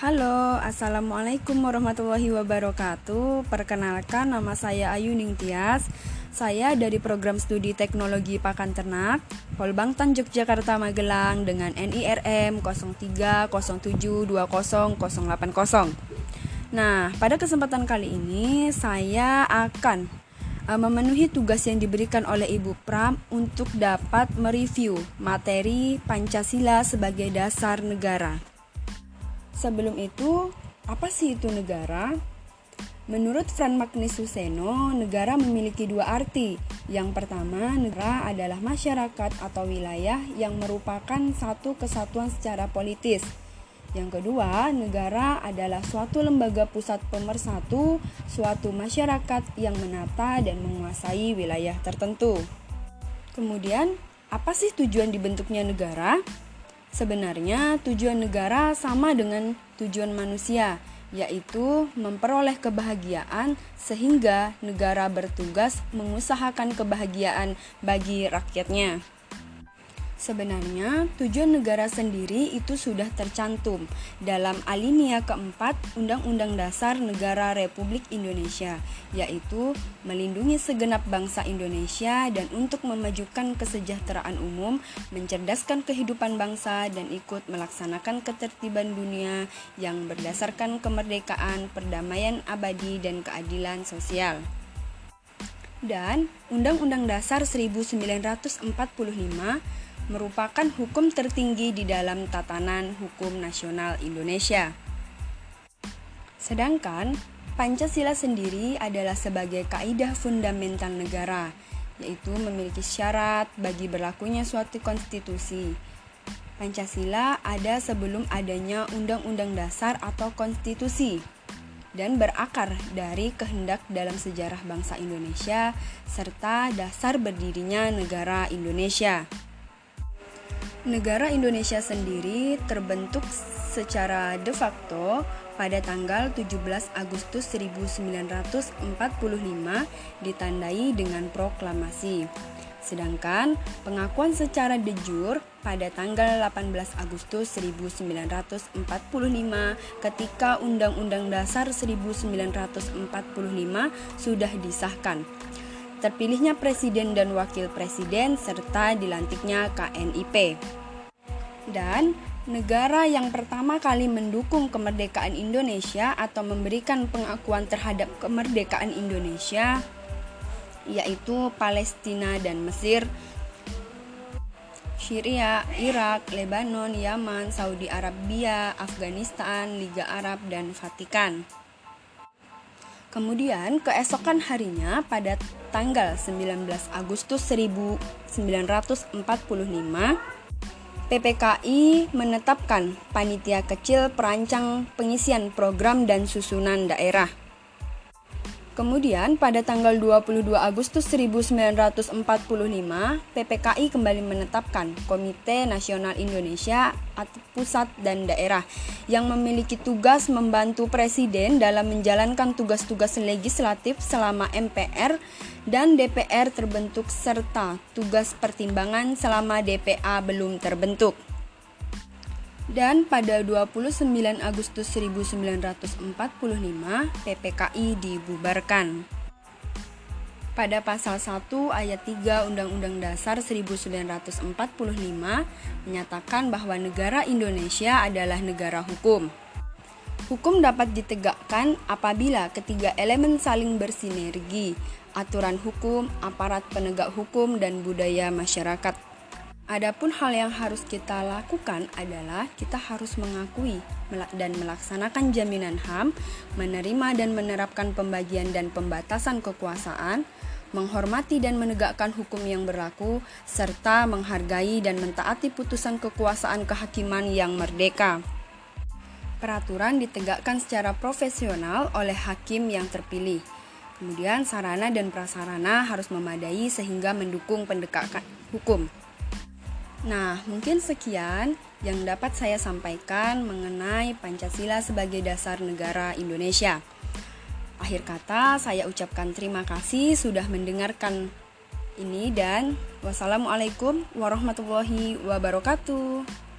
Halo, Assalamualaikum warahmatullahi wabarakatuh. Perkenalkan, nama saya Ayu Ningtyas. Saya dari program studi teknologi pakan ternak Polbangtan Yogyakarta Magelang dengan NIRM 0307208080 Nah, pada kesempatan kali ini saya akan uh, memenuhi tugas yang diberikan oleh Ibu Pram untuk dapat mereview materi Pancasila sebagai dasar negara. Sebelum itu, apa sih itu negara? Menurut Fran Magnis Suseno, negara memiliki dua arti. Yang pertama, negara adalah masyarakat atau wilayah yang merupakan satu kesatuan secara politis. Yang kedua, negara adalah suatu lembaga pusat pemersatu, suatu masyarakat yang menata dan menguasai wilayah tertentu. Kemudian, apa sih tujuan dibentuknya negara? Sebenarnya tujuan negara sama dengan tujuan manusia, yaitu memperoleh kebahagiaan sehingga negara bertugas mengusahakan kebahagiaan bagi rakyatnya. Sebenarnya, tujuan negara sendiri itu sudah tercantum dalam alinea keempat Undang-Undang Dasar Negara Republik Indonesia, yaitu melindungi segenap bangsa Indonesia dan untuk memajukan kesejahteraan umum, mencerdaskan kehidupan bangsa, dan ikut melaksanakan ketertiban dunia yang berdasarkan kemerdekaan, perdamaian abadi, dan keadilan sosial dan Undang-Undang Dasar 1945 merupakan hukum tertinggi di dalam tatanan hukum nasional Indonesia. Sedangkan Pancasila sendiri adalah sebagai kaidah fundamental negara, yaitu memiliki syarat bagi berlakunya suatu konstitusi. Pancasila ada sebelum adanya undang-undang dasar atau konstitusi dan berakar dari kehendak dalam sejarah bangsa Indonesia serta dasar berdirinya negara Indonesia. Negara Indonesia sendiri terbentuk secara de facto pada tanggal 17 Agustus 1945 ditandai dengan proklamasi. Sedangkan pengakuan secara de jure pada tanggal 18 Agustus 1945 ketika Undang-Undang Dasar 1945 sudah disahkan terpilihnya presiden dan wakil presiden, serta dilantiknya KNIP. Dan negara yang pertama kali mendukung kemerdekaan Indonesia atau memberikan pengakuan terhadap kemerdekaan Indonesia yaitu Palestina dan Mesir, Syria, Irak, Lebanon, Yaman, Saudi Arabia, Afghanistan, Liga Arab, dan Vatikan. Kemudian keesokan harinya pada tanggal 19 Agustus 1945 PPKI menetapkan panitia kecil perancang pengisian program dan susunan daerah Kemudian pada tanggal 22 Agustus 1945, PPKI kembali menetapkan Komite Nasional Indonesia atau pusat dan daerah yang memiliki tugas membantu presiden dalam menjalankan tugas-tugas legislatif selama MPR dan DPR terbentuk serta tugas pertimbangan selama DPA belum terbentuk dan pada 29 Agustus 1945 PPKI dibubarkan. Pada pasal 1 ayat 3 Undang-Undang Dasar 1945 menyatakan bahwa negara Indonesia adalah negara hukum. Hukum dapat ditegakkan apabila ketiga elemen saling bersinergi, aturan hukum, aparat penegak hukum, dan budaya masyarakat Adapun hal yang harus kita lakukan adalah kita harus mengakui dan melaksanakan jaminan HAM, menerima dan menerapkan pembagian dan pembatasan kekuasaan, menghormati dan menegakkan hukum yang berlaku, serta menghargai dan mentaati putusan kekuasaan kehakiman yang merdeka. Peraturan ditegakkan secara profesional oleh hakim yang terpilih. Kemudian sarana dan prasarana harus memadai sehingga mendukung pendekatan hukum. Nah, mungkin sekian yang dapat saya sampaikan mengenai Pancasila sebagai dasar negara Indonesia. Akhir kata, saya ucapkan terima kasih sudah mendengarkan ini dan wassalamualaikum warahmatullahi wabarakatuh.